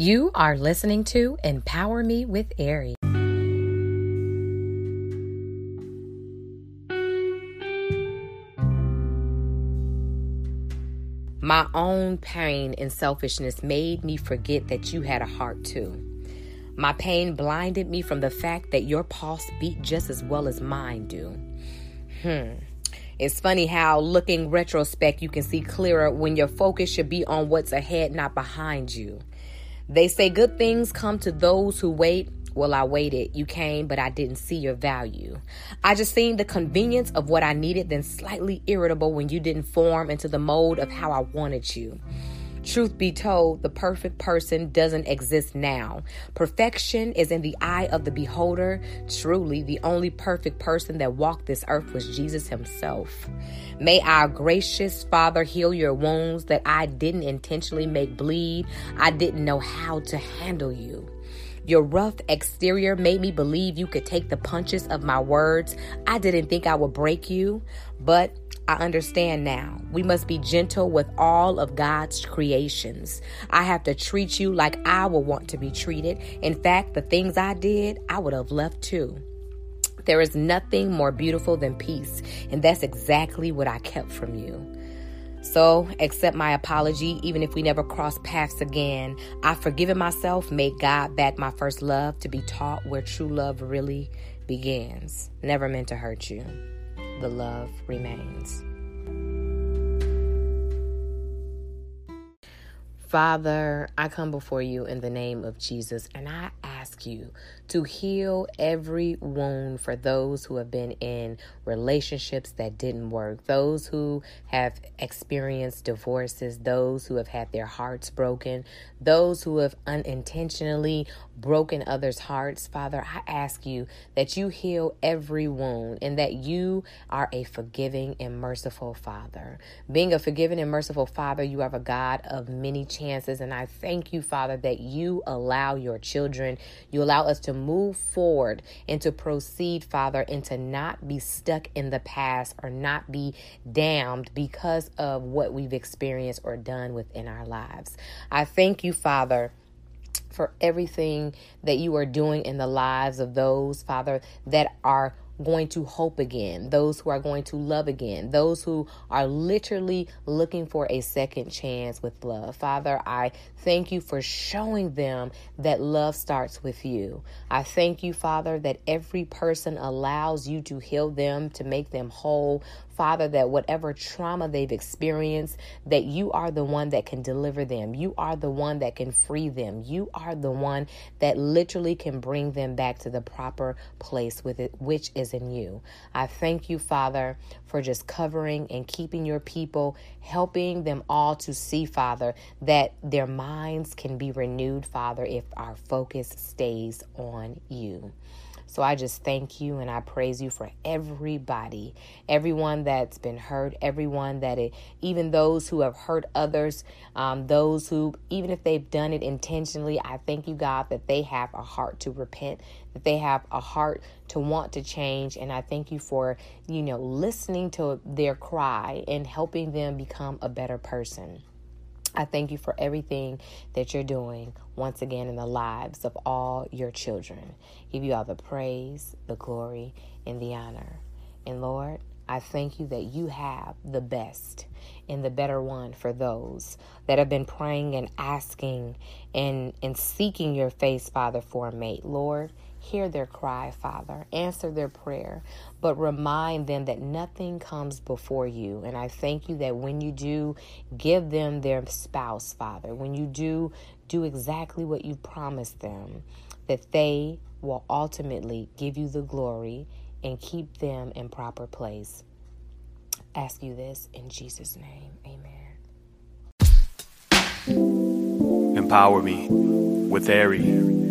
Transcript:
You are listening to Empower Me with Ari. My own pain and selfishness made me forget that you had a heart too. My pain blinded me from the fact that your pulse beat just as well as mine do. Hmm. It's funny how, looking retrospect, you can see clearer when your focus should be on what's ahead, not behind you. They say good things come to those who wait. Well, I waited. You came, but I didn't see your value. I just seen the convenience of what I needed, then slightly irritable when you didn't form into the mold of how I wanted you. Truth be told, the perfect person doesn't exist now. Perfection is in the eye of the beholder. Truly, the only perfect person that walked this earth was Jesus himself. May our gracious Father heal your wounds that I didn't intentionally make bleed. I didn't know how to handle you. Your rough exterior made me believe you could take the punches of my words. I didn't think I would break you, but I understand now. We must be gentle with all of God's creations. I have to treat you like I would want to be treated. In fact, the things I did, I would have left too. There is nothing more beautiful than peace, and that's exactly what I kept from you. So, accept my apology, even if we never cross paths again. I've forgiven myself, made God back my first love to be taught where true love really begins. Never meant to hurt you the love remains. Father, I come before you in the name of Jesus and I ask you to heal every wound for those who have been in relationships that didn't work, those who have experienced divorces, those who have had their hearts broken, those who have unintentionally broken others' hearts. Father, I ask you that you heal every wound and that you are a forgiving and merciful Father. Being a forgiving and merciful Father, you are a God of many chances. And I thank you, Father, that you allow your children, you allow us to move forward and to proceed, Father, and to not be stuck in the past or not be damned because of what we've experienced or done within our lives. I thank you, Father for everything that you are doing in the lives of those, Father, that are going to hope again, those who are going to love again, those who are literally looking for a second chance with love. Father, I thank you for showing them that love starts with you. I thank you, Father, that every person allows you to heal them, to make them whole. Father, that whatever trauma they've experienced, that you are the one that can deliver them. You are the one that can free them. You are the one that literally can bring them back to the proper place with it, which is in you. I thank you, Father, for just covering and keeping your people, helping them all to see, Father, that their minds can be renewed, Father, if our focus stays on you. So I just thank you and I praise you for everybody, everyone that's been hurt, everyone that it, even those who have hurt others, um, those who, even if they've done it intentionally, I thank you, God, that they have a heart to repent, that they have a heart to want to change. And I thank you for, you know, listening to their cry and helping them become a better person. I thank you for everything that you're doing once again in the lives of all your children. Give you all the praise, the glory, and the honor. And Lord, I thank you that you have the best and the better one for those that have been praying and asking and, and seeking your face, Father, for a mate. Lord, Hear their cry, Father. Answer their prayer, but remind them that nothing comes before you. And I thank you that when you do give them their spouse, Father, when you do do exactly what you promised them, that they will ultimately give you the glory and keep them in proper place. Ask you this in Jesus' name. Amen. Empower me with Ari